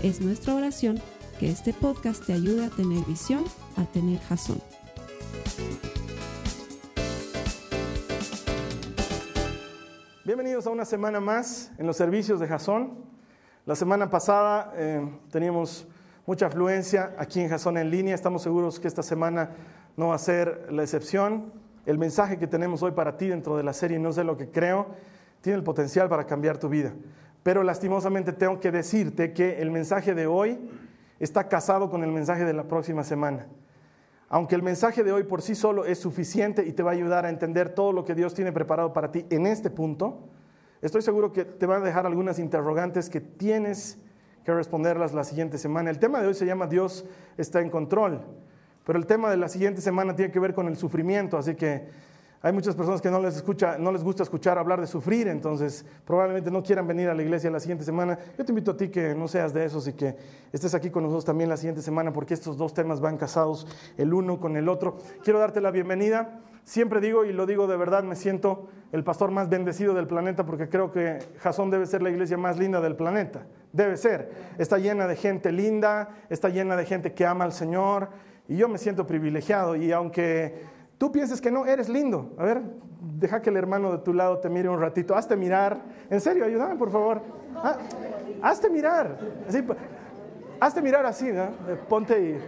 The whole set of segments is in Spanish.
Es nuestra oración que este podcast te ayude a tener visión, a tener jazón. Bienvenidos a una semana más en los servicios de Jazón. La semana pasada eh, teníamos mucha afluencia aquí en Jazón en línea. Estamos seguros que esta semana no va a ser la excepción. El mensaje que tenemos hoy para ti dentro de la serie No sé lo que creo tiene el potencial para cambiar tu vida. Pero lastimosamente tengo que decirte que el mensaje de hoy está casado con el mensaje de la próxima semana. Aunque el mensaje de hoy por sí solo es suficiente y te va a ayudar a entender todo lo que Dios tiene preparado para ti en este punto, estoy seguro que te va a dejar algunas interrogantes que tienes que responderlas la siguiente semana. El tema de hoy se llama Dios está en control, pero el tema de la siguiente semana tiene que ver con el sufrimiento, así que hay muchas personas que no les, gusta escuchar hablar de sufrir, entonces probablemente no quieran venir a la iglesia la siguiente semana. Yo te invito a ti que no seas de esos y que estés aquí con nosotros también la siguiente semana, porque estos dos temas van casados el uno con el otro. Quiero darte la bienvenida. Siempre digo, y lo digo de verdad, me siento el pastor más bendecido del planeta porque creo que Jasón debe ser la iglesia más linda del planeta. Debe ser. Está llena de gente linda, está llena de gente que ama al Señor y yo me siento privilegiado. Y aunque Tú piensas que no, eres lindo. A ver, deja que el hermano de tu lado te mire un ratito. Hazte mirar. En serio, ayúdame, por favor. Ah, hazte mirar. Hazte mirar así, ¿no? Eh, ponte y...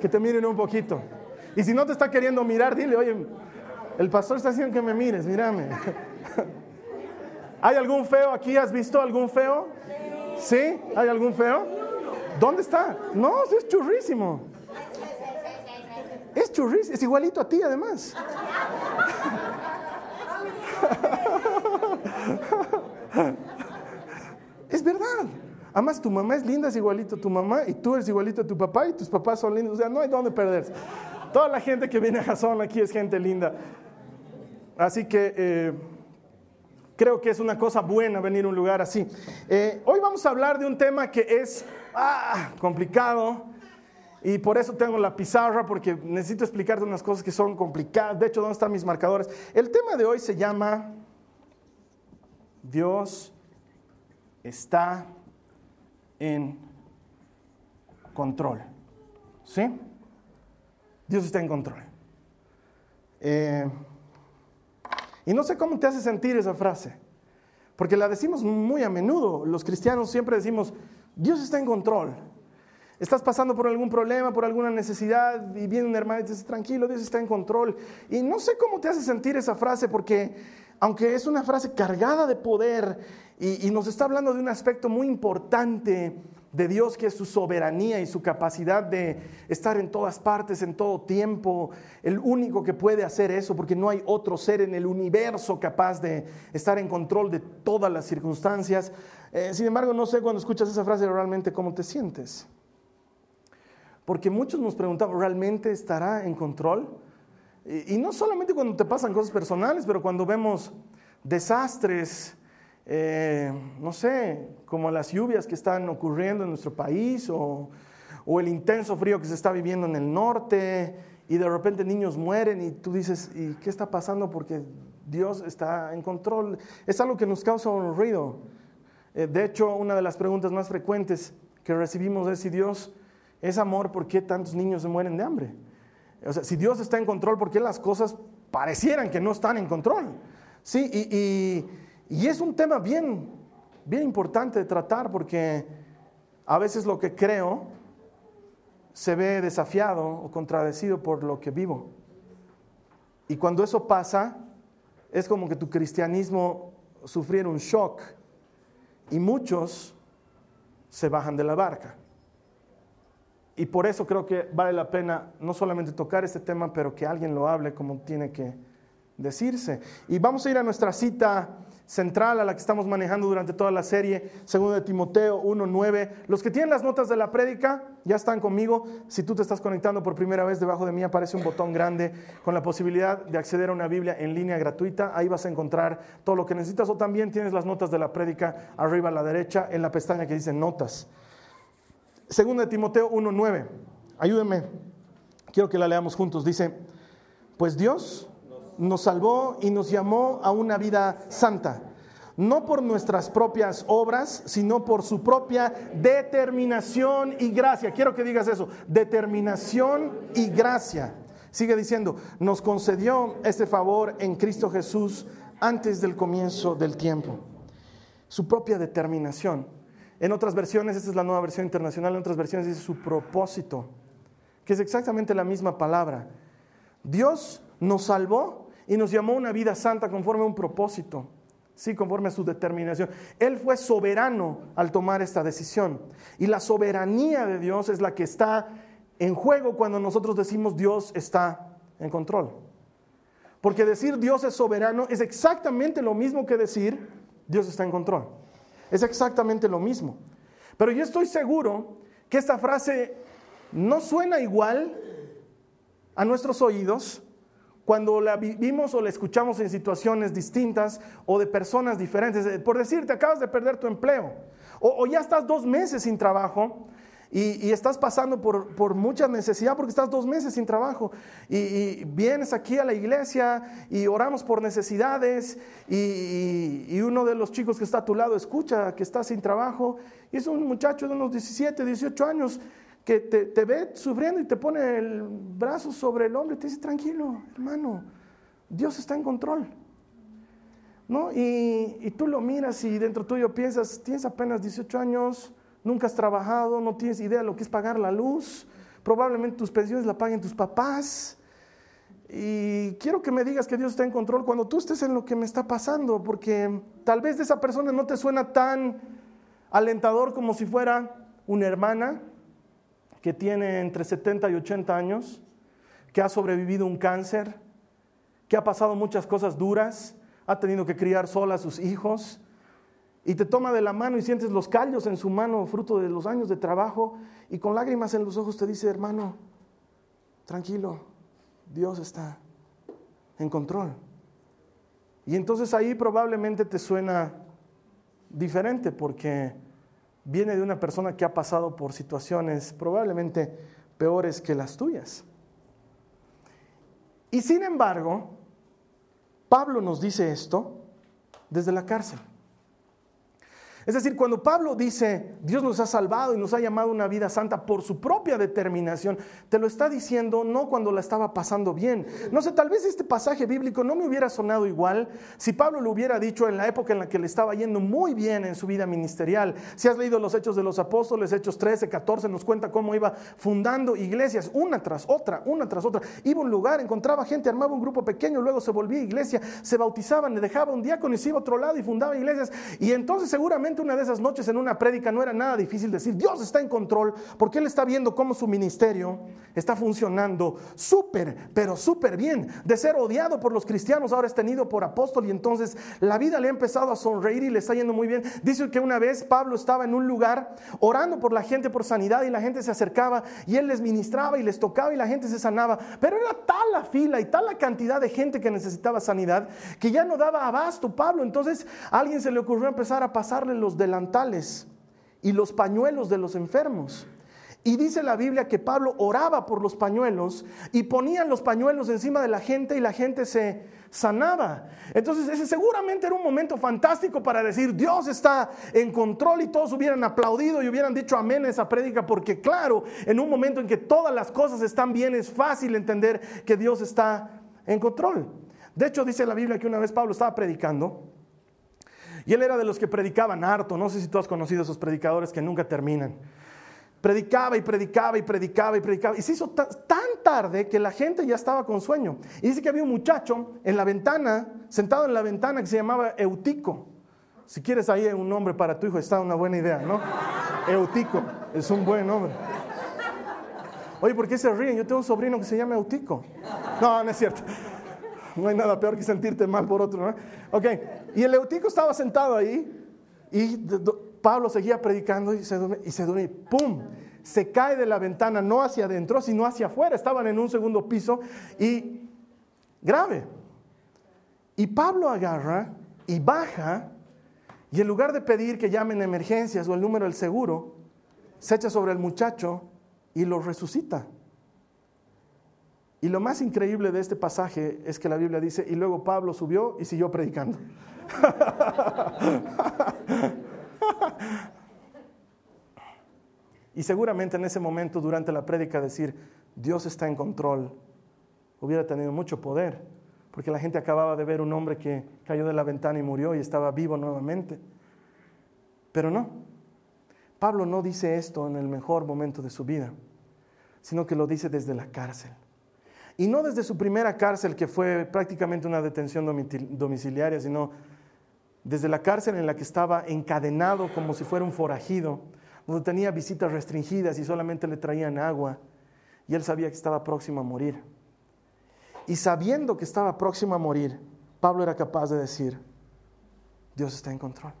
Que te miren un poquito. Y si no te está queriendo mirar, dile, oye, el pastor está haciendo que me mires, mírame. ¿Hay algún feo aquí? ¿Has visto algún feo? ¿Sí? ¿Hay algún feo? ¿Dónde está? No, es churrísimo. Es churris, es igualito a ti además. es verdad. Además, tu mamá es linda, es igualito a tu mamá, y tú eres igualito a tu papá, y tus papás son lindos. O sea, no hay dónde perderse. Toda la gente que viene a Jason aquí es gente linda. Así que eh, creo que es una cosa buena venir a un lugar así. Eh, hoy vamos a hablar de un tema que es ah, complicado y por eso tengo la pizarra, porque necesito explicarte unas cosas que son complicadas. De hecho, ¿dónde están mis marcadores? El tema de hoy se llama Dios está en control. ¿Sí? Dios está en control. Eh, y no sé cómo te hace sentir esa frase, porque la decimos muy a menudo. Los cristianos siempre decimos, Dios está en control. Estás pasando por algún problema, por alguna necesidad y viene un hermano y te tranquilo, Dios está en control. Y no sé cómo te hace sentir esa frase porque aunque es una frase cargada de poder y, y nos está hablando de un aspecto muy importante de Dios que es su soberanía y su capacidad de estar en todas partes, en todo tiempo, el único que puede hacer eso, porque no hay otro ser en el universo capaz de estar en control de todas las circunstancias. Eh, sin embargo, no sé cuando escuchas esa frase realmente cómo te sientes. Porque muchos nos preguntamos, ¿realmente estará en control? Y, no solamente cuando te pasan cosas personales, pero cuando vemos desastres, eh, no sé, como las lluvias que están ocurriendo en nuestro país o, o el intenso frío que se está viviendo en el norte y de repente niños mueren y tú dices, ¿y qué está pasando? Porque Dios está en control. Es algo que nos causa un ruido. Eh, de hecho, una de las preguntas más frecuentes que recibimos es si Dios es amor, ¿por qué tantos niños se mueren de hambre? O sea, si Dios está en control, ¿por qué las cosas parecieran que no están en control? Sí, y, es un tema bien, bien importante de tratar porque a veces lo que creo se ve desafiado o contradecido por lo que vivo. Y cuando eso pasa, es como que tu cristianismo sufriera un shock y muchos se bajan de la barca. Y por eso creo que vale la pena no solamente tocar este tema, pero que alguien lo hable como tiene que decirse. Y vamos a ir a nuestra cita central a la que estamos manejando durante toda la serie, segundo de Timoteo 1.9. Los que tienen las notas de la prédica ya están conmigo. Si tú te estás conectando por primera vez, debajo de mí aparece un botón grande con la posibilidad de acceder a una Biblia en línea gratuita. Ahí vas a encontrar todo lo que necesitas o también tienes las notas de la prédica arriba a la derecha en la pestaña que dice notas. Segundo de Timoteo 1.9. Ayúdenme. Quiero que la leamos juntos. Dice, pues Dios nos salvó y nos llamó a una vida santa, no por nuestras propias obras, sino por su propia determinación y gracia. Quiero que digas eso, determinación y gracia. Sigue diciendo, nos concedió este favor en Cristo Jesús antes del comienzo del tiempo. Su propia determinación. En otras versiones, esta es la nueva versión internacional, en otras versiones dice su propósito, que es exactamente la misma palabra. Dios nos salvó y nos llamó a una vida santa conforme a un propósito, sí, conforme a su determinación. Él fue soberano al tomar esta decisión. Y la soberanía de Dios es la que está en juego cuando nosotros decimos Dios está en control. Porque decir Dios es soberano es exactamente lo mismo que decir Dios está en control. Es exactamente lo mismo. Pero yo estoy seguro que esta frase no suena igual a nuestros oídos cuando la vivimos o la escuchamos en situaciones distintas o de personas diferentes. Por decirte, acabas de perder tu empleo o, ya estás dos meses sin trabajo. Y, estás pasando por, por, mucha necesidad porque estás dos meses sin trabajo y, vienes aquí a la iglesia y oramos por necesidades y, uno de los chicos que está a tu lado escucha que estás sin trabajo y es un muchacho de unos 17, 18 años que te, ve sufriendo y te pone el brazo sobre el hombro y te dice, tranquilo, hermano, Dios está en control. ¿No? Y, y, tú lo miras y dentro tuyo piensas, tienes apenas 18 años, nunca has trabajado, no tienes idea de lo que es pagar la luz, probablemente tus pensiones la paguen tus papás. Y quiero que me digas que Dios está en control cuando tú estés en lo que me está pasando, porque tal vez de esa persona no te suena tan alentador como si fuera una hermana que tiene entre 70 y 80 años, que ha sobrevivido un cáncer, que ha pasado muchas cosas duras, ha tenido que criar sola a sus hijos, y te toma de la mano y sientes los callos en su mano, fruto de los años de trabajo, y con lágrimas en los ojos te dice, hermano, tranquilo, Dios está en control. Y entonces ahí probablemente te suena diferente porque viene de una persona que ha pasado por situaciones probablemente peores que las tuyas. Y sin embargo, Pablo nos dice esto desde la cárcel. Es decir, cuando Pablo dice, Dios nos ha salvado y nos ha llamado a una vida santa por su propia determinación, te lo está diciendo no cuando la estaba pasando bien. No sé, tal vez este pasaje bíblico no me hubiera sonado igual si Pablo lo hubiera dicho en la época en la que le estaba yendo muy bien en su vida ministerial. Si has leído los Hechos de los Apóstoles, Hechos 13, 14, nos cuenta cómo iba fundando iglesias, una tras otra, una tras otra. Iba a un lugar, encontraba gente, armaba un grupo pequeño, luego se volvía iglesia, se bautizaban, le dejaba un diácono y se iba a otro lado y fundaba iglesias. Y entonces seguramente una de esas noches en una prédica no era nada difícil decir, Dios está en control porque Él está viendo cómo su ministerio está funcionando súper, pero súper bien. De ser odiado por los cristianos, ahora es tenido por apóstol y entonces la vida le ha empezado a sonreír y le está yendo muy bien. Dice que una vez Pablo estaba en un lugar orando por la gente por sanidad y la gente se acercaba y él les ministraba y les tocaba y la gente se sanaba. Pero era tal la fila y tal la cantidad de gente que necesitaba sanidad que ya no daba abasto Pablo. Entonces alguien se le ocurrió empezar a pasarle los delantales y los pañuelos de los enfermos. Y dice la Biblia que Pablo oraba por los pañuelos y ponían los pañuelos encima de la gente y la gente se sanaba. Entonces ese seguramente era un momento fantástico para decir Dios está en control y todos hubieran aplaudido y hubieran dicho amén a esa prédica porque claro, en un momento en que todas las cosas están bien es fácil entender que Dios está en control. De hecho dice la Biblia que una vez Pablo estaba predicando y él era de los que predicaban harto. No sé si tú has conocido esos predicadores que nunca terminan. Predicaba y predicaba y predicaba y predicaba. Y se hizo tan tarde que la gente ya estaba con sueño. Y dice que había un muchacho en la ventana, sentado en la ventana, que se llamaba Eutico. Si quieres ahí un nombre para tu hijo, está una buena idea, ¿no? Eutico, es un buen nombre. Oye, ¿por qué se ríen? Yo tengo un sobrino que se llama Eutico. No, no es cierto. No hay nada peor que sentirte mal por otro, ¿no? Ok, y el Eutico estaba sentado ahí y Pablo seguía predicando y se duerme, y se duerme, ¡pum! Se cae de la ventana, no hacia adentro, sino hacia afuera. Estaban en un segundo piso y grave. Y Pablo agarra y baja y en lugar de pedir que llamen emergencias o el número del seguro, se echa sobre el muchacho y lo resucita. Y lo más increíble de este pasaje es que la Biblia dice, y luego Pablo subió y siguió predicando. y seguramente en ese momento, durante la prédica, decir, Dios está en control, hubiera tenido mucho poder, porque la gente acababa de ver un hombre que cayó de la ventana y murió y estaba vivo nuevamente. Pero no, Pablo no dice esto en el mejor momento de su vida, sino que lo dice desde la cárcel. Y no desde su primera cárcel, que fue prácticamente una detención domiciliaria, sino desde la cárcel en la que estaba encadenado como si fuera un forajido, donde tenía visitas restringidas y solamente le traían agua, y él sabía que estaba próximo a morir. Y sabiendo que estaba próximo a morir, Pablo era capaz de decir, Dios está en control.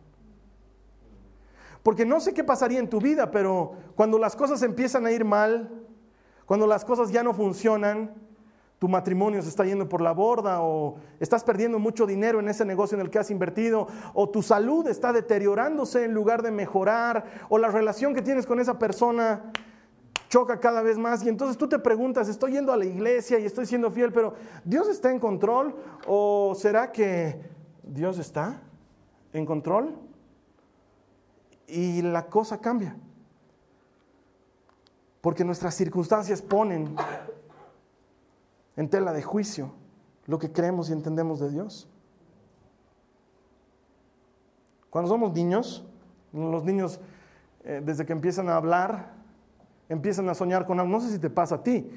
Porque no sé qué pasaría en tu vida, pero cuando las cosas empiezan a ir mal, cuando las cosas ya no funcionan, tu matrimonio se está yendo por la borda o estás perdiendo mucho dinero en ese negocio en el que has invertido o tu salud está deteriorándose en lugar de mejorar o la relación que tienes con esa persona choca cada vez más y entonces tú te preguntas, estoy yendo a la iglesia y estoy siendo fiel, pero ¿Dios está en control o será que Dios está en control? Y la cosa cambia. Porque nuestras circunstancias ponen en tela de juicio lo que creemos y entendemos de Dios. Cuando somos niños, los niños eh, desde que empiezan a hablar, empiezan a soñar con algo. No sé si te pasa a ti.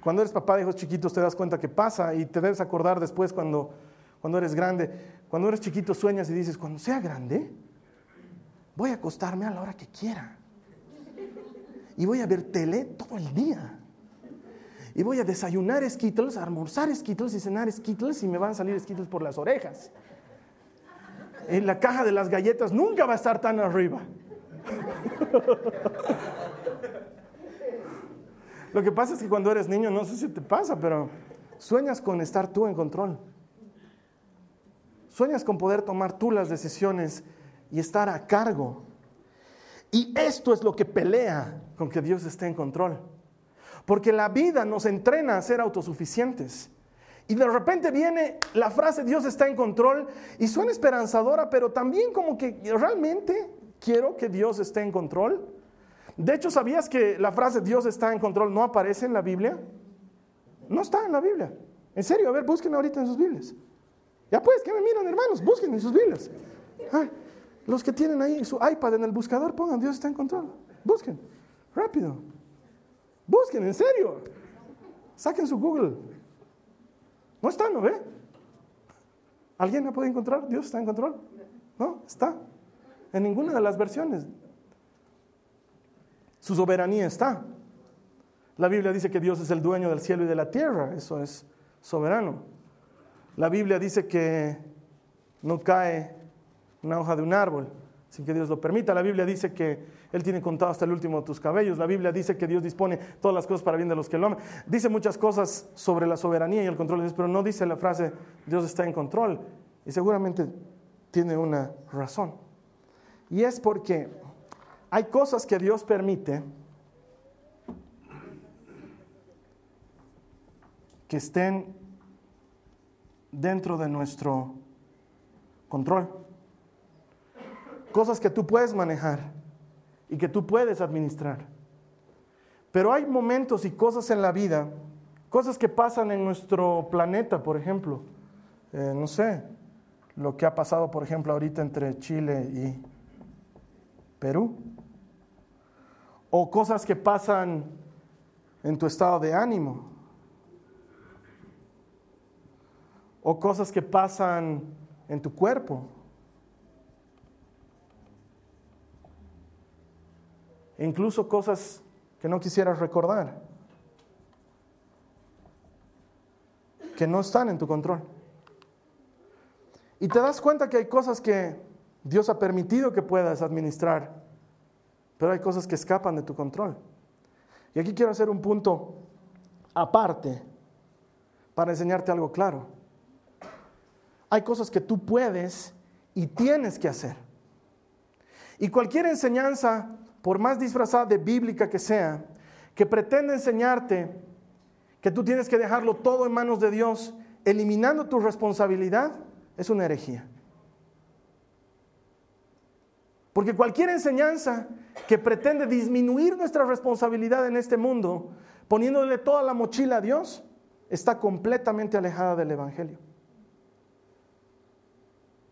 Cuando eres papá de hijos chiquitos te das cuenta que pasa y te debes acordar después cuando, cuando eres grande. Cuando eres chiquito sueñas y dices, cuando sea grande, voy a acostarme a la hora que quiera. Y voy a ver tele todo el día y voy a desayunar Skittles, almorzar Skittles y cenar Skittles y me van a salir Skittles por las orejas. En la caja de las galletas nunca va a estar tan arriba. Lo que pasa es que cuando eres niño, no sé si te pasa, pero sueñas con estar tú en control. Sueñas con poder tomar tú las decisiones y estar a cargo. Y esto es lo que pelea con que Dios esté en control. Porque la vida nos entrena a ser autosuficientes. Y de repente viene la frase Dios está en control y suena esperanzadora, pero también como que realmente quiero que Dios esté en control. De hecho, ¿sabías que la frase Dios está en control no aparece en la Biblia? No está en la Biblia. En serio, a ver, busquen ahorita en sus Biblias. Ya pues, que me miran hermanos, busquen en sus Biblias. los que tienen ahí su iPad en el buscador, pongan Dios está en control. Busquen, rápido. Busquen, en serio. Saquen su Google. No está, ¿no ve? ¿Alguien me puede encontrar? ¿Dios está en control? No, está. En ninguna de las versiones. Su soberanía está. La Biblia dice que Dios es el dueño del cielo y de la tierra. Eso es soberano. La Biblia dice que no cae una hoja de un árbol sin que Dios lo permita. La Biblia dice que Él tiene contado hasta el último de tus cabellos. La Biblia dice que Dios dispone todas las cosas para bien de los que lo aman. Dice muchas cosas sobre la soberanía y el control de Dios, pero no dice la frase Dios está en control. Y seguramente tiene una razón. Y es porque hay cosas que Dios permite que estén dentro de nuestro control cosas que tú puedes manejar y que tú puedes administrar. Pero hay momentos y cosas en la vida, cosas que pasan en nuestro planeta, por ejemplo. Eh, no sé, lo que ha pasado, por ejemplo, ahorita entre Chile y Perú. O cosas que pasan en tu estado de ánimo. O cosas que pasan en tu cuerpo. Incluso cosas que no quisieras recordar. que no están en tu control. Y te das cuenta que hay cosas que Dios ha permitido que puedas administrar, pero hay cosas que escapan de tu control. Y aquí quiero hacer un punto aparte para enseñarte algo claro. Hay cosas que tú puedes y tienes que hacer. Y cualquier enseñanza, por más disfrazada de bíblica que sea, que pretende enseñarte que tú tienes que dejarlo todo en manos de Dios, eliminando tu responsabilidad, es una herejía. Porque cualquier enseñanza que pretende disminuir nuestra responsabilidad en este mundo, poniéndole toda la mochila a Dios, está completamente alejada del Evangelio.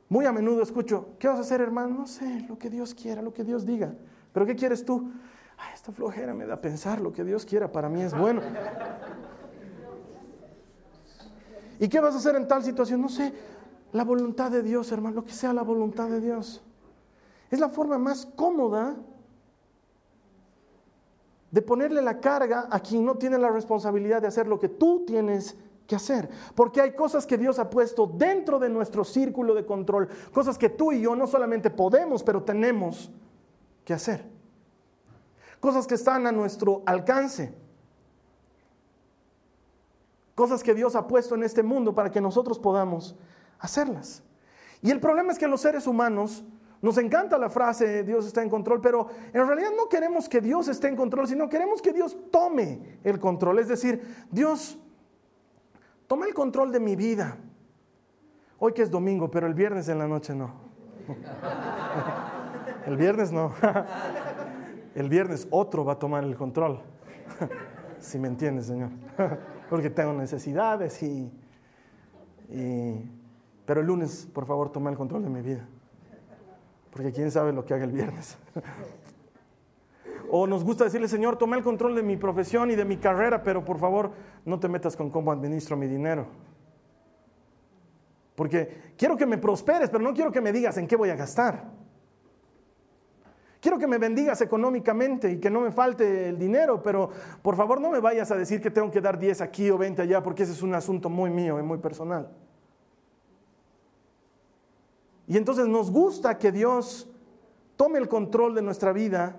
Muy a menudo escucho, ¿qué vas a hacer hermano? No sé, lo que Dios quiera, lo que Dios diga. ¿Pero qué quieres tú? Ay, esta flojera me da pensar, lo que Dios quiera para mí es bueno. ¿Y qué vas a hacer en tal situación? No sé, la voluntad de Dios, hermano, lo que sea la voluntad de Dios. Es la forma más cómoda de ponerle la carga a quien no tiene la responsabilidad de hacer lo que tú tienes que hacer. Porque hay cosas que Dios ha puesto dentro de nuestro círculo de control, cosas que tú y yo no solamente podemos, pero tenemos que hacer. Cosas que están a nuestro alcance. Cosas que Dios ha puesto en este mundo para que nosotros podamos hacerlas. Y el problema es que los seres humanos nos encanta la frase Dios está en control, pero en realidad no queremos que Dios esté en control, sino queremos que Dios tome el control. Es decir, Dios, toma el control de mi vida. Hoy que es domingo, pero el viernes en la noche no. El viernes no. El viernes otro va a tomar el control. Si me entiendes, Señor. Porque tengo necesidades y, y... Pero el lunes, por favor, toma el control de mi vida porque quién sabe lo que haga el viernes. o nos gusta decirle, Señor, toma el control de mi profesión y de mi carrera, pero por favor no te metas con cómo administro mi dinero. Porque quiero que me prosperes, pero no quiero que me digas en qué voy a gastar. Quiero que me bendigas económicamente y que no me falte el dinero, pero por favor no me vayas a decir que tengo que dar 10 aquí o 20 allá, porque ese es un asunto muy mío y muy personal. Y entonces nos gusta que Dios tome el control de nuestra vida,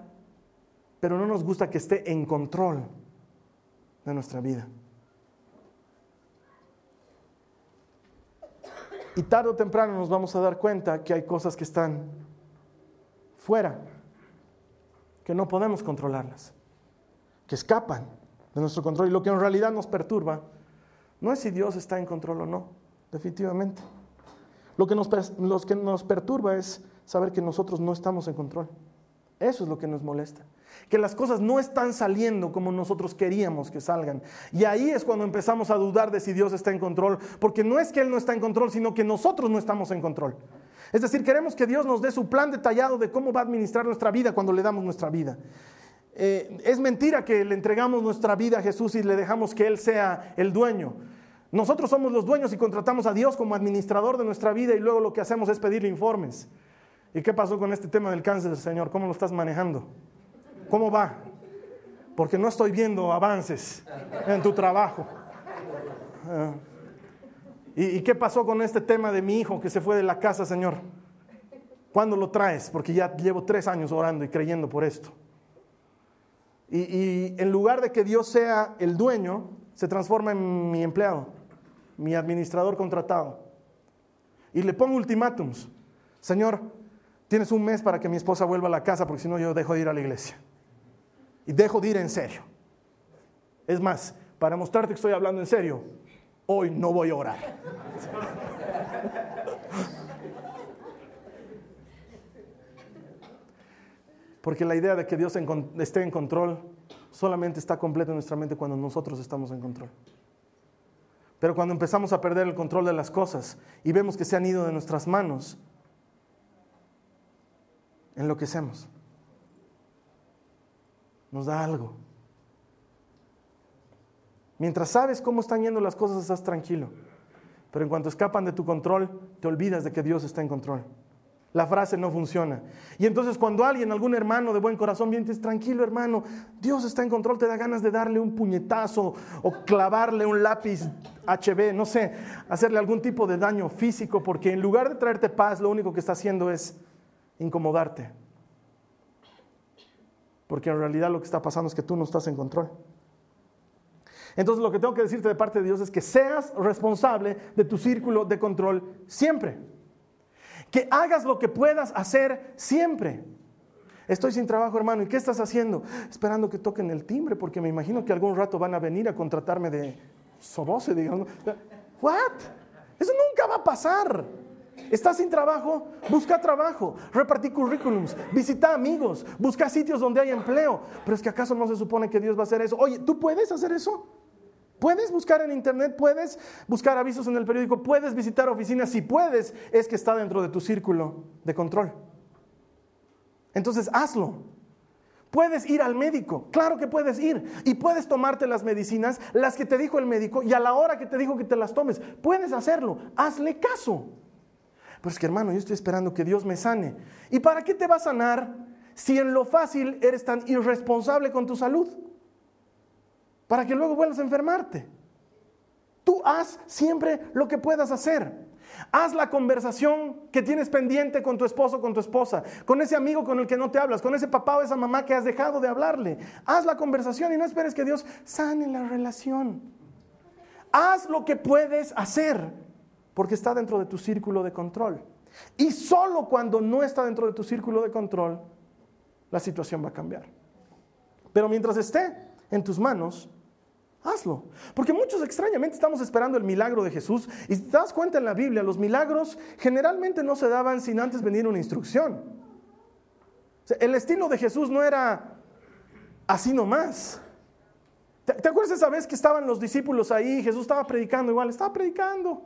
pero no nos gusta que esté en control de nuestra vida. Y tarde o temprano nos vamos a dar cuenta que hay cosas que están fuera, que no podemos controlarlas, que escapan de nuestro control. Y lo que en realidad nos perturba no es si Dios está en control o no, definitivamente. Lo que, nos, que nos perturba es saber que nosotros no estamos en control. Eso es lo que nos molesta. Que las cosas no están saliendo como nosotros queríamos que salgan. Y ahí es cuando empezamos a dudar de si Dios está en control. Porque no es que Él no está en control, sino que nosotros no estamos en control. Es decir, queremos que Dios nos dé su plan detallado de cómo va a administrar nuestra vida cuando le damos nuestra vida. Eh, es mentira que le entregamos nuestra vida a Jesús y le dejamos que Él sea el dueño. Nosotros somos los dueños y contratamos a Dios como administrador de nuestra vida y luego lo que hacemos es pedirle informes. ¿Y qué pasó con este tema del cáncer, Señor? ¿Cómo lo estás manejando? ¿Cómo va? Porque no estoy viendo avances en tu trabajo. Ah. ¿Y, qué pasó con este tema de mi hijo que se fue de la casa, Señor? ¿Cuándo lo traes? Porque ya llevo tres años orando y creyendo por esto. Y, y en lugar de que Dios sea el dueño, se transforma en mi empleado mi administrador contratado, y le pongo ultimátums. Señor, tienes un mes para que mi esposa vuelva a la casa porque si no yo dejo de ir a la iglesia. Y dejo de ir en serio. Es más, para mostrarte que estoy hablando en serio, hoy no voy a orar. Porque la idea de que Dios esté en control solamente está completa en nuestra mente cuando nosotros estamos en control. Pero cuando empezamos a perder el control de las cosas y vemos que se han ido de nuestras manos, enloquecemos. Nos da algo. Mientras sabes cómo están yendo las cosas, estás tranquilo. Pero en cuanto escapan de tu control, te olvidas de que Dios está en control. la frase no funciona. Y entonces cuando alguien, algún hermano de buen corazón viene y dice, tranquilo hermano, Dios está en control, te da ganas de darle un puñetazo o clavarle un lápiz HB, no sé, hacerle algún tipo de daño físico, porque en lugar de traerte paz, lo único que está haciendo es incomodarte. Porque en realidad lo que está pasando es que tú no estás en control. Entonces lo que tengo que decirte de parte de Dios es que seas responsable de tu círculo de control siempre que hagas lo que puedas hacer siempre. Estoy sin trabajo, hermano, ¿y qué estás haciendo? Esperando que toquen el timbre, porque me imagino que algún rato van a venir a contratarme de sobose, digamos. ¿What? Eso nunca va a pasar. ¿Estás sin trabajo? Busca trabajo, repartí currículums, visita amigos, busca sitios donde hay empleo. Pero es que acaso no se supone que Dios va a hacer eso. Oye, ¿tú puedes hacer eso? Puedes buscar en internet, puedes buscar avisos en el periódico, puedes visitar oficinas. Si puedes, es que está dentro de tu círculo de control. Entonces, hazlo. Puedes ir al médico, claro que puedes ir. Y puedes tomarte las medicinas, las que te dijo el médico, y a la hora que te dijo que te las tomes. Puedes hacerlo, hazle caso. Pero es que hermano, yo estoy esperando que Dios me sane. ¿Y para qué te va a sanar si en lo fácil eres tan irresponsable con tu salud? Para que luego vuelvas a enfermarte. Tú haz siempre lo que puedas hacer. Haz la conversación que tienes pendiente con tu esposo, con tu esposa, con ese amigo con el que no te hablas, con ese papá o esa mamá que has dejado de hablarle. Haz la conversación y no esperes que Dios sane la relación. Haz lo que puedes hacer porque está dentro de tu círculo de control. Y solo cuando no está dentro de tu círculo de control, la situación va a cambiar. Pero mientras esté en tus manos, Hazlo. Porque muchos extrañamente estamos esperando el milagro de Jesús. Y si te das cuenta en la Biblia, los milagros generalmente no se daban sin antes venir una instrucción. el estilo de Jesús no era así nomás. ¿Te, ¿Te acuerdas esa vez que estaban los discípulos ahí? Jesús estaba predicando igual, estaba predicando.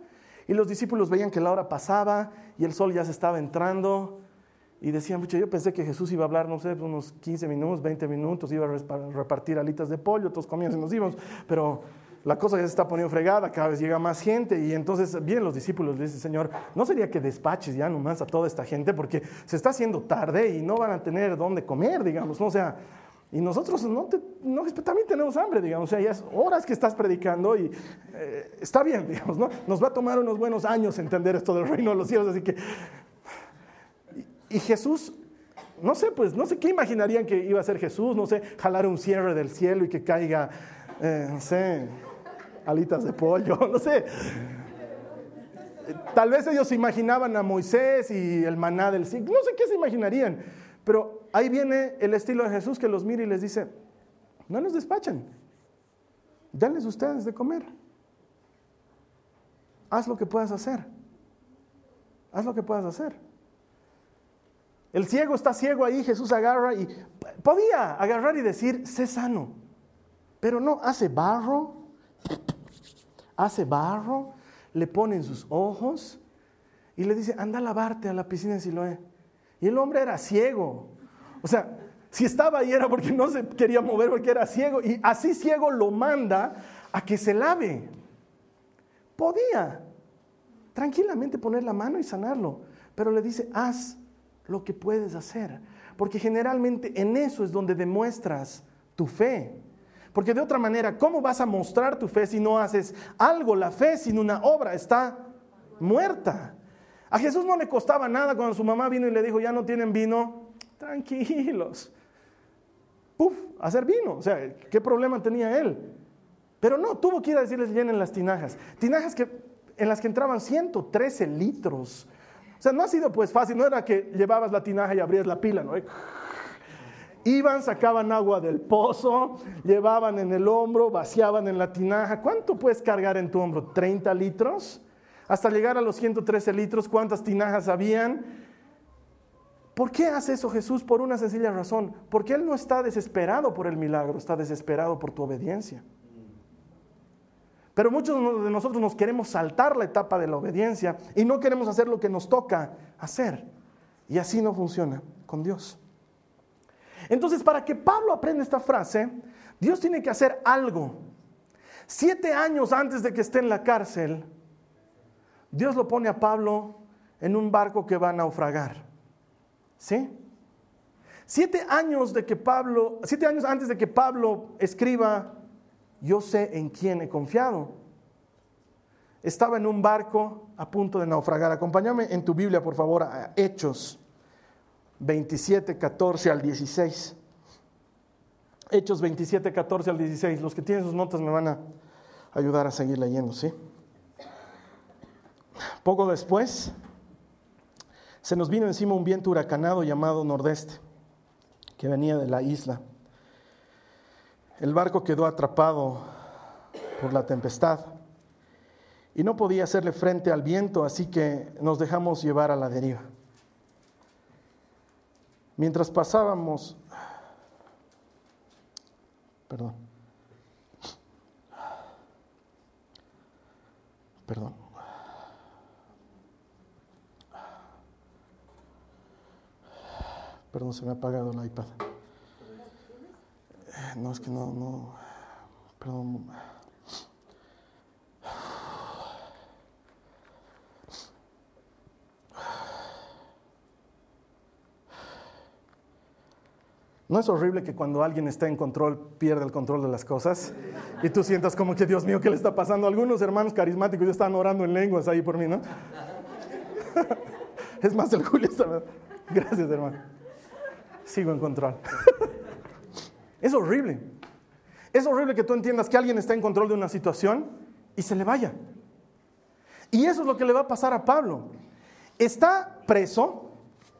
Y los discípulos veían que la hora pasaba y el sol ya se estaba entrando. Y decían, yo pensé que Jesús iba a hablar, no sé, unos 15 minutos, 20 minutos, iba a repartir alitas de pollo, todos comían y nos íbamos, pero la cosa ya se está poniendo fregada, cada vez llega más gente y entonces vienen los discípulos, le dicen, Señor, ¿no sería que despaches ya nomás a toda esta gente porque se está haciendo tarde y no van a tener dónde comer, digamos, ¿no? O sea, y nosotros no, no, también tenemos hambre, digamos, o sea, ya es horas que estás predicando y eh, está bien, digamos, ¿no? Nos va a tomar unos buenos años entender esto del reino de los cielos, así que y Jesús, no sé, pues, no sé qué imaginarían que iba a ser Jesús, no sé, jalar un cierre del cielo y que caiga, eh, no sé, alitas de pollo, no sé. Tal vez ellos imaginaban a Moisés y el maná del cielo, no sé qué se imaginarían, pero ahí viene el estilo de Jesús que los mira y les dice, no los despachen, denles ustedes de comer. Haz lo que puedas hacer. Haz lo que puedas hacer. El ciego está ciego ahí, Jesús agarra y podía agarrar y decir, sé sano. Pero no, hace barro, hace barro, le pone en sus ojos y le dice, anda a lavarte a la piscina de Siloé. Y el hombre era ciego. O sea, si estaba ahí era porque no se quería mover, porque era ciego. Y así ciego lo manda a que se lave. Podía tranquilamente poner la mano y sanarlo. Pero le dice, haz lo que puedes hacer. Porque generalmente en eso es donde demuestras tu fe. Porque de otra manera, ¿cómo vas a mostrar tu fe si no haces algo? La fe sin una obra está muerta. A Jesús no le costaba nada cuando su mamá vino y le dijo, ya no tienen vino, tranquilos. Puf, hacer vino. O sea, ¿qué problema tenía él? Pero no, tuvo que ir a decirles llenen las tinajas. Tinajas que, en las que entraban 113 litros o sea, no ha sido pues fácil, no era que llevabas la tinaja y abrías la pila, ¿no? Iban, sacaban agua del pozo, llevaban en el hombro, vaciaban en la tinaja. ¿Cuánto puedes cargar en tu hombro? ¿30 litros? Hasta llegar a los 113 litros, ¿cuántas tinajas habían? ¿Por qué hace eso Jesús? Por una sencilla razón. Porque Él no está desesperado por el milagro, está desesperado por tu obediencia. Pero muchos de nosotros nos queremos saltar la etapa de la obediencia y no queremos hacer lo que nos toca hacer. Y así no funciona con Dios. Entonces, para que Pablo aprenda esta frase, Dios tiene que hacer algo. Siete años antes de que esté en la cárcel, Dios lo pone a Pablo en un barco que va a naufragar. ¿Sí? Siete años de que Pablo, siete años antes de que Pablo escriba, yo sé en quién he confiado. Estaba en un barco a punto de naufragar. Acompáñame en tu Biblia, por favor, a Hechos 27, 14 al 16. Hechos 27, 14 al 16. Los que tienen sus notas me van a ayudar a seguir leyendo, ¿sí? Poco después, se nos vino encima un viento huracanado llamado Nordeste que venía de la isla. El barco quedó atrapado por la tempestad y no podía hacerle frente al viento, así que nos dejamos llevar a la deriva. Mientras pasábamos, perdón, perdón. Perdón, se me ha apagado el iPad. No, es que no, no. Perdón. ¿No es horrible que cuando alguien está en control pierde el control de las cosas? Y tú sientas como que, Dios mío, ¿qué le está pasando? Algunos hermanos carismáticos ya están orando en lenguas ahí por mí, ¿no? Es más, el Julio está... Gracias, hermano sigo en control. es horrible. Es horrible que tú entiendas que alguien está en control de una situación y se le vaya. Y eso es lo que le va a pasar a Pablo. Está preso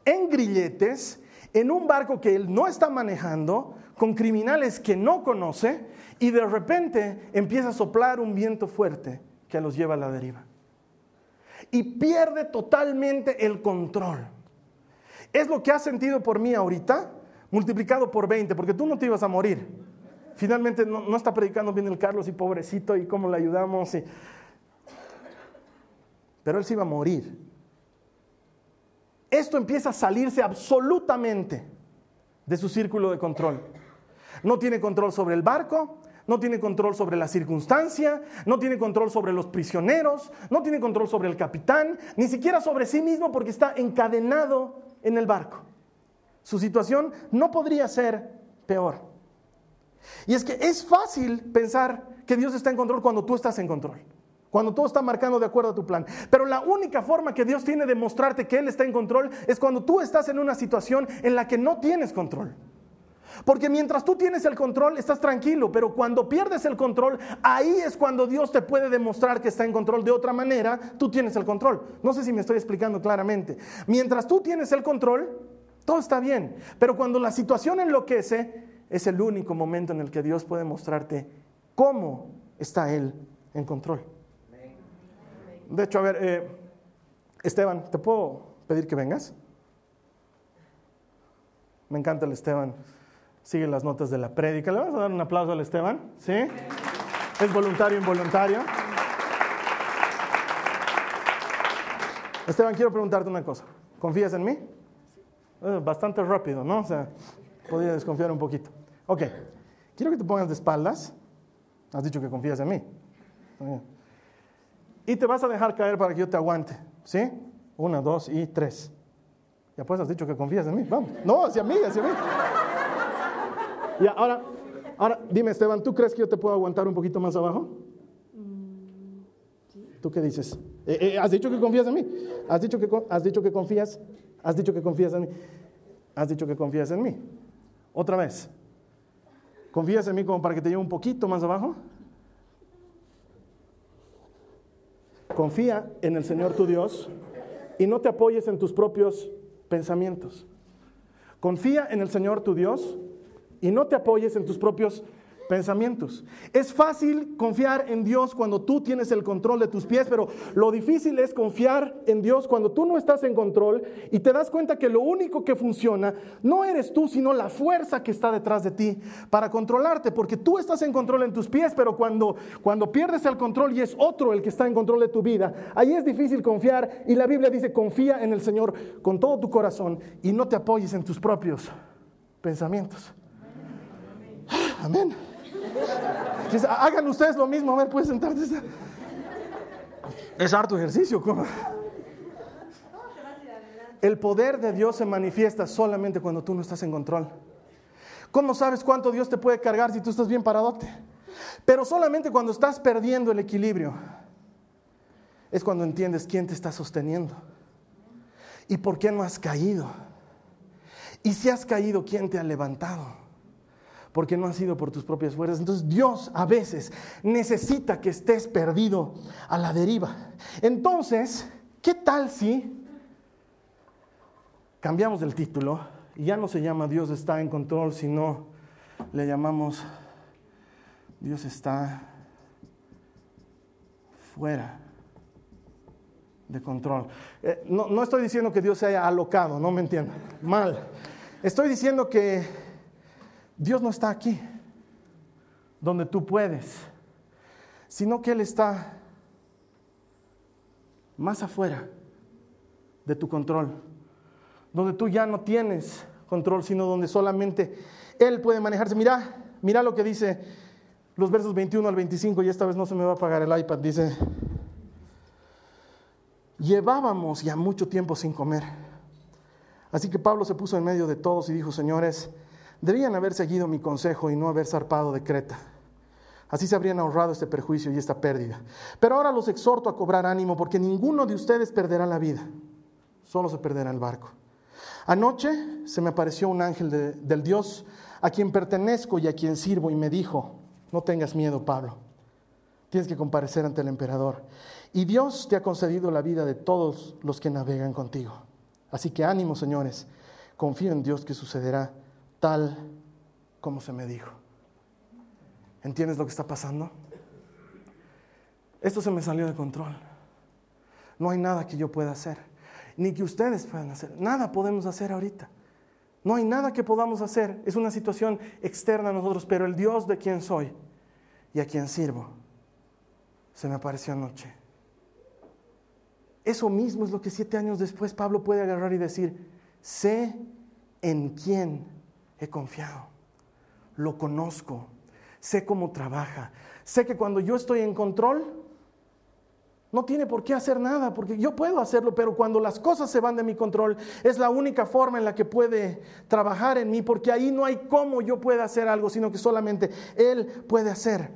en grilletes, en un barco que él no está manejando, con criminales que no conoce, y de repente empieza a soplar un viento fuerte que los lleva a la deriva. Y pierde totalmente el control. Es lo que has sentido por mí ahorita, multiplicado por 20, porque tú no te ibas a morir. Finalmente no, está predicando bien el Carlos y pobrecito y cómo le ayudamos. Pero él se iba a morir. Esto empieza a salirse absolutamente de su círculo de control. No tiene control sobre el barco, no tiene control sobre la circunstancia, no tiene control sobre los prisioneros, no tiene control sobre el capitán, ni siquiera sobre sí mismo porque está encadenado en el barco. Su situación no podría ser peor. Y es que es fácil pensar que Dios está en control cuando tú estás en control, cuando todo está marcando de acuerdo a tu plan. Pero la única forma que Dios tiene de mostrarte que Él está en control es cuando tú estás en una situación en la que no tienes control. Porque mientras tú tienes el control, estás tranquilo, pero cuando pierdes el control, ahí es cuando Dios te puede demostrar que está en control. De otra manera, tú tienes el control. No sé si me estoy explicando claramente. Mientras tú tienes el control, todo está bien. Pero cuando la situación enloquece, es el único momento en el que Dios puede mostrarte cómo está Él en control. De hecho, a ver, eh, Esteban, ¿te puedo pedir que vengas? Me encanta el Esteban sigue las notas de la prédica. ¿Le vamos a dar un aplauso al Esteban? ¿Sí? Es voluntario, involuntario. Esteban, quiero preguntarte una cosa. ¿Confías en mí? Eh, bastante rápido, ¿no? O sea, podría desconfiar un poquito. Ok, quiero que te pongas de espaldas. Has dicho que confías en mí. Y te vas a dejar caer para que yo te aguante. ¿Sí? Una, dos y tres. Ya pues has dicho que confías en mí. Vamos. No, hacia mí, hacia mí. Y ahora, ahora, dime Esteban, ¿tú crees que yo te puedo aguantar un poquito más abajo? ¿Tú qué dices? Eh, eh, ¿Has dicho que confías en mí? ¿Has dicho que, ¿Has dicho que confías? ¿Has dicho que confías en mí? ¿Has dicho que confías en mí? Otra vez. ¿Confías en mí como para que te lleve un poquito más abajo? Confía en el Señor tu Dios y no te apoyes en tus propios pensamientos. Confía en el Señor tu Dios y no te apoyes en tus propios pensamientos. Es fácil confiar en Dios cuando tú tienes el control de tus pies, pero lo difícil es confiar en Dios cuando tú no estás en control y te das cuenta que lo único que funciona no eres tú, sino la fuerza que está detrás de ti para controlarte, porque tú estás en control en tus pies, pero cuando, cuando pierdes el control y es otro el que está en control de tu vida, ahí es difícil confiar y la Biblia dice, confía en el Señor con todo tu corazón y no te apoyes en tus propios pensamientos. Amén. Hagan ustedes lo mismo, a ver, puedes sentarte. Es harto ejercicio. El poder de Dios se manifiesta solamente cuando tú no estás en control. ¿Cómo sabes cuánto Dios te puede cargar si tú estás bien paradote? Pero solamente cuando estás perdiendo el equilibrio es cuando entiendes quién te está sosteniendo y por qué no has caído. Y si has caído, ¿quién te ha levantado? Porque no ha sido por tus propias fuerzas. Entonces Dios a veces necesita que estés perdido a la deriva. Entonces, ¿qué tal si cambiamos el título y ya no se llama Dios está en control, sino le llamamos Dios está fuera de control. Eh, no, no, estoy diciendo que Dios se haya alocado, no me entiendan. Mal. Estoy diciendo que Dios no está aquí, donde tú puedes, sino que Él está más afuera de tu control, donde tú ya no tienes control, sino donde solamente Él puede manejarse. Mira, mira lo que dice los versos 21 al 25, y esta vez no se me va a apagar el iPad, dice, llevábamos ya mucho tiempo sin comer. Así que Pablo se puso en medio de todos y dijo, señores, debían haber seguido mi consejo y no haber zarpado de Creta. Así se habrían ahorrado este perjuicio y esta pérdida. Pero ahora los exhorto a cobrar ánimo porque ninguno de ustedes perderá la vida, solo se perderá el barco. Anoche se me apareció un ángel del Dios a quien pertenezco y a quien sirvo y me dijo, no tengas miedo, Pablo, tienes que comparecer ante el emperador. Y Dios te ha concedido la vida de todos los que navegan contigo. Así que ánimo, señores, confío en Dios que sucederá tal como se me dijo. ¿Entiendes lo que está pasando? Esto se me salió de control. No hay nada que yo pueda hacer, ni que ustedes puedan hacer. Nada podemos hacer ahorita. No hay nada que podamos hacer. Es una situación externa a nosotros, pero el Dios de quien soy y a quien sirvo se me apareció anoche. Eso mismo es lo que siete años después Pablo puede agarrar y decir, sé en quién he confiado, lo conozco, sé cómo trabaja, sé que cuando yo estoy en control, no tiene por qué hacer nada, porque yo puedo hacerlo, pero cuando las cosas se van de mi control, es la única forma en la que puede trabajar en mí, porque ahí no hay cómo yo pueda hacer algo, sino que solamente Él puede hacer.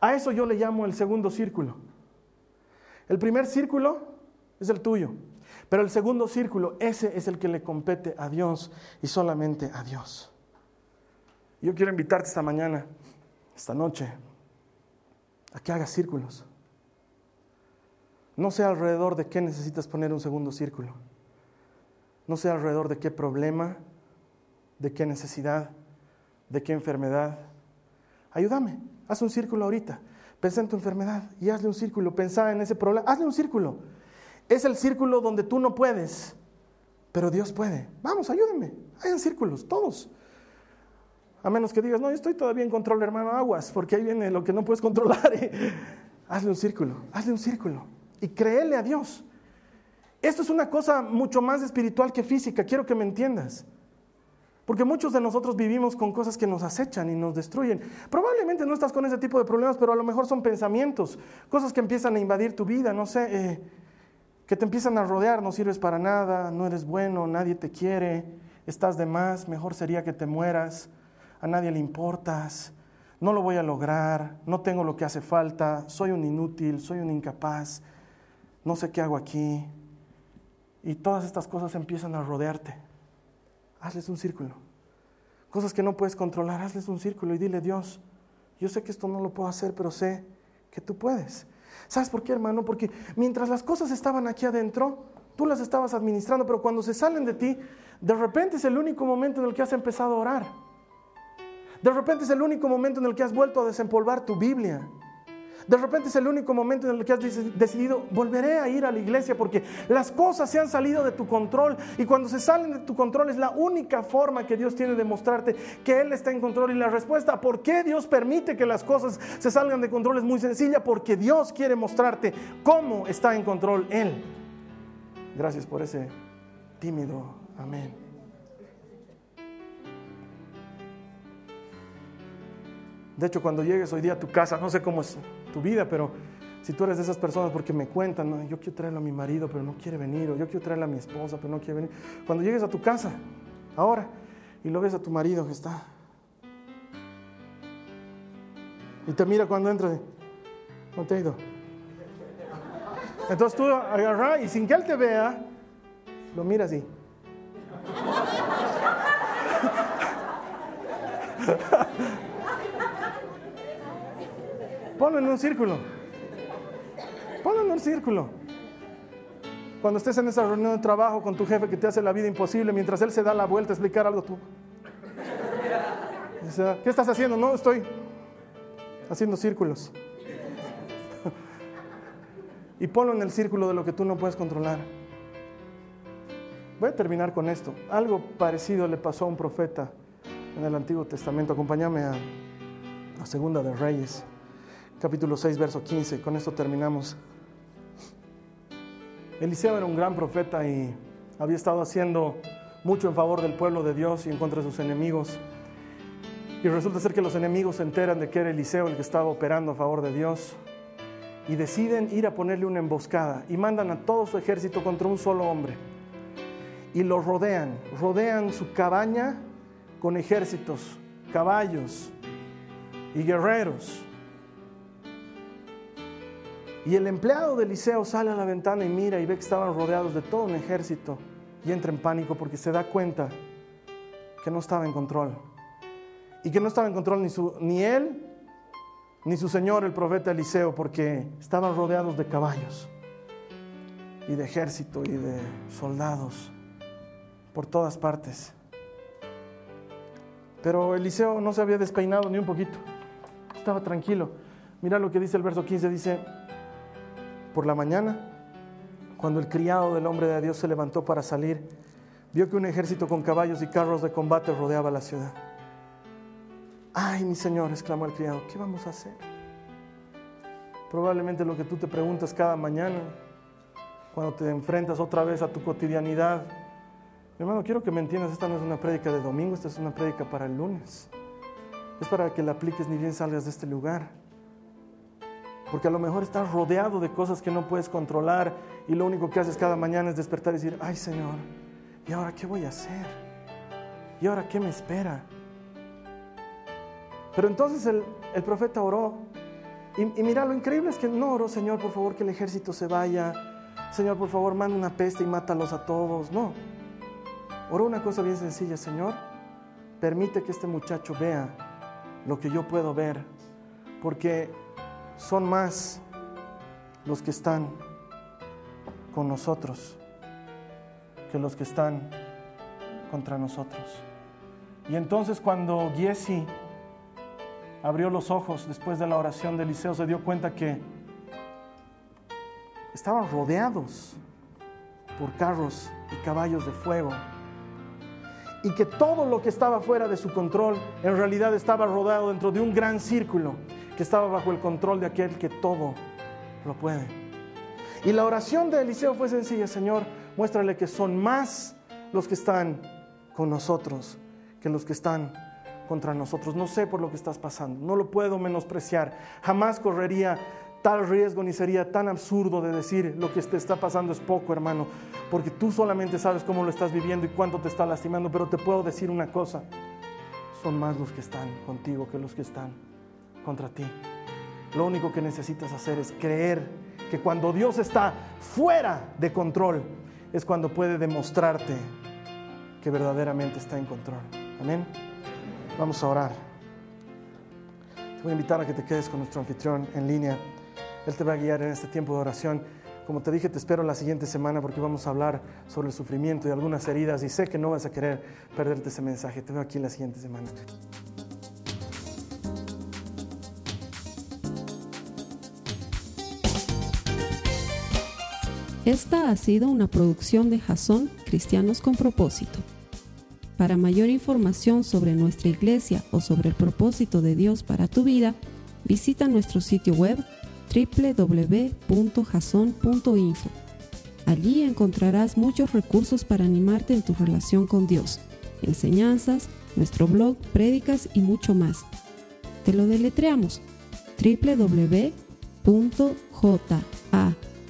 A eso yo le llamo el segundo círculo. El primer círculo es el tuyo. Pero el segundo círculo, ese es el que le compete a Dios y solamente a Dios. Yo quiero invitarte esta mañana, esta noche, a que hagas círculos. No sé alrededor de qué necesitas poner un segundo círculo. No sé alrededor de qué problema, de qué necesidad, de qué enfermedad. Ayúdame, haz un círculo ahorita. Pensá en tu enfermedad y hazle un círculo. Pensá en ese problema, hazle un círculo. Es el círculo donde tú no puedes, pero Dios puede. Vamos, ayúdenme. Hagan círculos, todos. A menos que digas, no, yo estoy todavía en control, hermano, aguas, porque ahí viene lo que no puedes controlar. hazle un círculo, hazle un círculo y créele a Dios. Esto es una cosa mucho más espiritual que física, quiero que me entiendas. Porque muchos de nosotros vivimos con cosas que nos acechan y nos destruyen. Probablemente no estás con ese tipo de problemas, pero a lo mejor son pensamientos, cosas que empiezan a invadir tu vida, no sé. Eh, que te empiezan a rodear, no sirves para nada, no eres bueno, nadie te quiere, estás de más, mejor sería que te mueras, a nadie le importas, no lo voy a lograr, no tengo lo que hace falta, soy un inútil, soy un incapaz, no sé qué hago aquí. Y todas estas cosas empiezan a rodearte. Hazles un círculo. Cosas que no puedes controlar, hazles un círculo y dile, Dios, yo sé que esto no lo puedo hacer, pero sé que tú puedes. ¿Sabes por qué, hermano? Porque mientras las cosas estaban aquí adentro, tú las estabas administrando, pero cuando se salen de ti, de repente es el único momento en el que has empezado a orar. De repente es el único momento en el que has vuelto a desempolvar tu Biblia. De repente es el único momento en el que has decidido, volveré a ir a la iglesia porque las cosas se han salido de tu control y cuando se salen de tu control es la única forma que Dios tiene de mostrarte que Él está en control y la respuesta, ¿por qué Dios permite que las cosas se salgan de control? Es muy sencilla, porque Dios quiere mostrarte cómo está en control Él. Gracias por ese tímido amén. De hecho, cuando llegues hoy día a tu casa, no sé cómo es tu vida, pero Si tú eres de esas personas porque me cuentan, "No, yo quiero traerle a mi marido, pero no quiere venir, o yo quiero traerle a mi esposa, pero no quiere venir. Cuando llegues a tu casa, ahora, y lo ves a tu marido que está. Y te mira cuando entras, ¿cómo te ha ido? Entonces tú agarras y sin que él te vea, lo miras así. Ponlo en un círculo. Ponlo en un círculo. Cuando estés en esa reunión de trabajo con tu jefe que te hace la vida imposible, mientras él se da la vuelta a explicar algo tú. ¿Qué estás haciendo? No, estoy haciendo círculos. y ponlo en el círculo de lo que tú no puedes controlar. Voy a terminar con esto. Algo parecido le pasó a un profeta en el Antiguo Testamento. Acompáñame a, a Segunda de Reyes, capítulo 6, verso 15. Con esto terminamos. Eliseo era un gran profeta y había estado haciendo mucho en favor del pueblo de Dios y en contra de sus enemigos. Y resulta ser que los enemigos se enteran de que era Eliseo el que estaba operando a favor de Dios y deciden ir a ponerle una emboscada y mandan a todo su ejército contra un solo hombre. Y lo rodean, rodean su cabaña con ejércitos, caballos y guerreros. Y el empleado de Eliseo sale a la ventana y mira y ve que estaban rodeados de todo un ejército y entra en pánico porque se da cuenta que no estaba en control. Y que no estaba en control ni, ni él ni su señor, el profeta Eliseo, porque estaban rodeados de caballos y de ejército y de soldados por todas partes. Pero Eliseo no se había despeinado ni un poquito, estaba tranquilo. Mira lo que dice el verso 15, dice, por la mañana, cuando el criado del hombre de Dios se levantó para salir, vio que un ejército con caballos y carros de combate rodeaba la ciudad. Ay, mi Señor, exclamó el criado, ¿qué vamos a hacer? Probablemente lo que tú te preguntas cada mañana, cuando te enfrentas otra vez a tu cotidianidad. Mi hermano, quiero que me entiendas, esta no es una prédica de domingo, esta es una prédica para el lunes. Es para que la apliques ni bien salgas de este lugar. Porque a lo mejor estás rodeado de cosas que no puedes controlar y lo único que haces cada mañana es despertar y decir, ay Señor, ¿y ahora qué voy a hacer? ¿Y ahora qué me espera? Pero entonces el, el profeta oró. Y, y, mira, lo increíble es que no oró, Señor, por favor, que el ejército se vaya. Señor, por favor, manda una peste y mátalos a todos. No. Oró una cosa bien sencilla, Señor. Permite que este muchacho vea lo que yo puedo ver. Porque son más los que están con nosotros que los que están contra nosotros. Y entonces cuando Giesi abrió los ojos después de la oración de Eliseo, se dio cuenta que estaban rodeados por carros y caballos de fuego. Y que todo lo que estaba fuera de su control en realidad estaba rodeado dentro de un gran círculo que estaba bajo el control de aquel que todo lo puede. Y la oración de Eliseo fue sencilla, Señor, muéstrale que son más los que están con nosotros que los que están contra nosotros. No sé por lo que estás pasando, no lo puedo menospreciar. Jamás correría tal riesgo ni sería tan absurdo de decir lo que te está pasando es poco, hermano, porque tú solamente sabes cómo lo estás viviendo y cuánto te está lastimando, pero te puedo decir una cosa, son más los que están contigo que los que están contra ti. Lo único que necesitas hacer es creer que cuando Dios está fuera de control es cuando puede demostrarte que verdaderamente está en control. Amén. Vamos a orar. Te voy a invitar a que te quedes con nuestro anfitrión en línea. Él te va a guiar en este tiempo de oración. Como te dije, te espero la siguiente semana porque vamos a hablar sobre el sufrimiento y algunas heridas y sé que no vas a querer perderte ese mensaje. Te veo aquí la siguiente semana. Esta ha sido una producción de Jason Cristianos con Propósito. Para mayor información sobre nuestra iglesia o sobre el propósito de Dios para tu vida, visita nuestro sitio web www.jason.info. Allí encontrarás muchos recursos para animarte en tu relación con Dios, enseñanzas, nuestro blog, prédicas y mucho más. Te lo deletreamos www